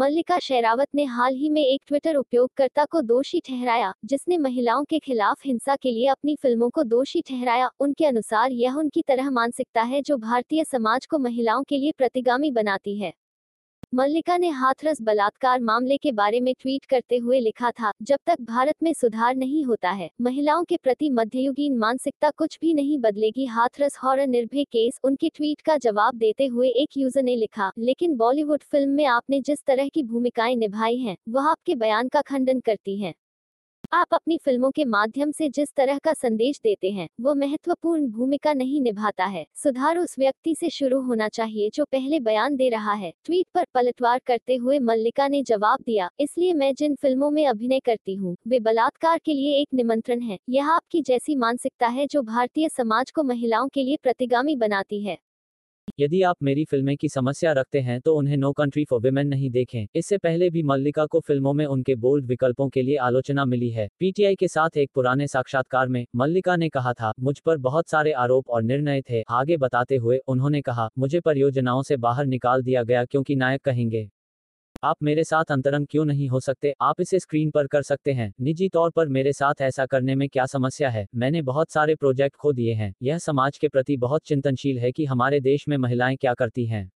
मल्लिका शेरावत ने हाल ही में एक ट्विटर उपयोगकर्ता को दोषी ठहराया, जिसने महिलाओं के खिलाफ हिंसा के लिए अपनी फ़िल्मों को दोषी ठहराया। उनके अनुसार यह उनकी तरह मानसिकता है जो भारतीय समाज को महिलाओं के लिए प्रतिगामी बनाती है। मल्लिका ने हाथरस बलात्कार मामले के बारे में ट्वीट करते हुए लिखा था, जब तक भारत में सुधार नहीं होता है, महिलाओं के प्रति मध्ययुगीन मानसिकता कुछ भी नहीं बदलेगी, हाथरस हॉरर निर्भय केस, उनके ट्वीट का जवाब देते हुए एक यूज़र ने लिखा, लेकिन बॉलीवुड फ़िल्म में आपने जिस तरह की भूमिकाएँ निभाई हैं, वह आपके बयान का खंडन करती हैं। आप अपनी फ़िल्मों के माध्यम से जिस तरह का संदेश देते हैं, वो महत्वपूर्ण भूमिका नहीं निभाता है। सुधार उस व्यक्ति से शुरू होना चाहिए जो पहले बयान दे रहा है। ट्वीट पर पलटवार करते हुए मल्लिका ने जवाब दिया, इसलिए मैं जिन फ़िल्मों में अभिनय करती हूँ, वे बलात्कार के लिए एक निमंत्रण है। यह आपकी जैसी मानसिकता है जो भारतीय समाज को महिलाओं के लिए प्रतिगामी बनाती है। यदि आप मेरी फ़िल्में की समस्या रखते हैं तो उन्हें नो कंट्री फॉर वेमेन नहीं देखें। इससे पहले भी मल्लिका को फ़िल्मों में उनके बोल्ड विकल्पों के लिए आलोचना मिली है। पीटीआई के साथ एक पुराने साक्षात्कार में मल्लिका ने कहा था, मुझ पर बहुत सारे आरोप और निर्णय थे। आगे बताते हुए उन्होंने कहा, मुझे परियोजनाओं से बाहर निकाल दिया गया क्योंकि नायक कहेंगे। आप मेरे साथ अंतरंग क्यों नहीं हो सकते? आप इसे स्क्रीन पर कर सकते हैं। निजी तौर पर मेरे साथ ऐसा करने में क्या समस्या है? मैंने बहुत सारे प्रोजेक्ट खो दिए हैं। यह समाज के प्रति बहुत चिंतनशील है कि हमारे देश में महिलाएँ क्या करती हैं।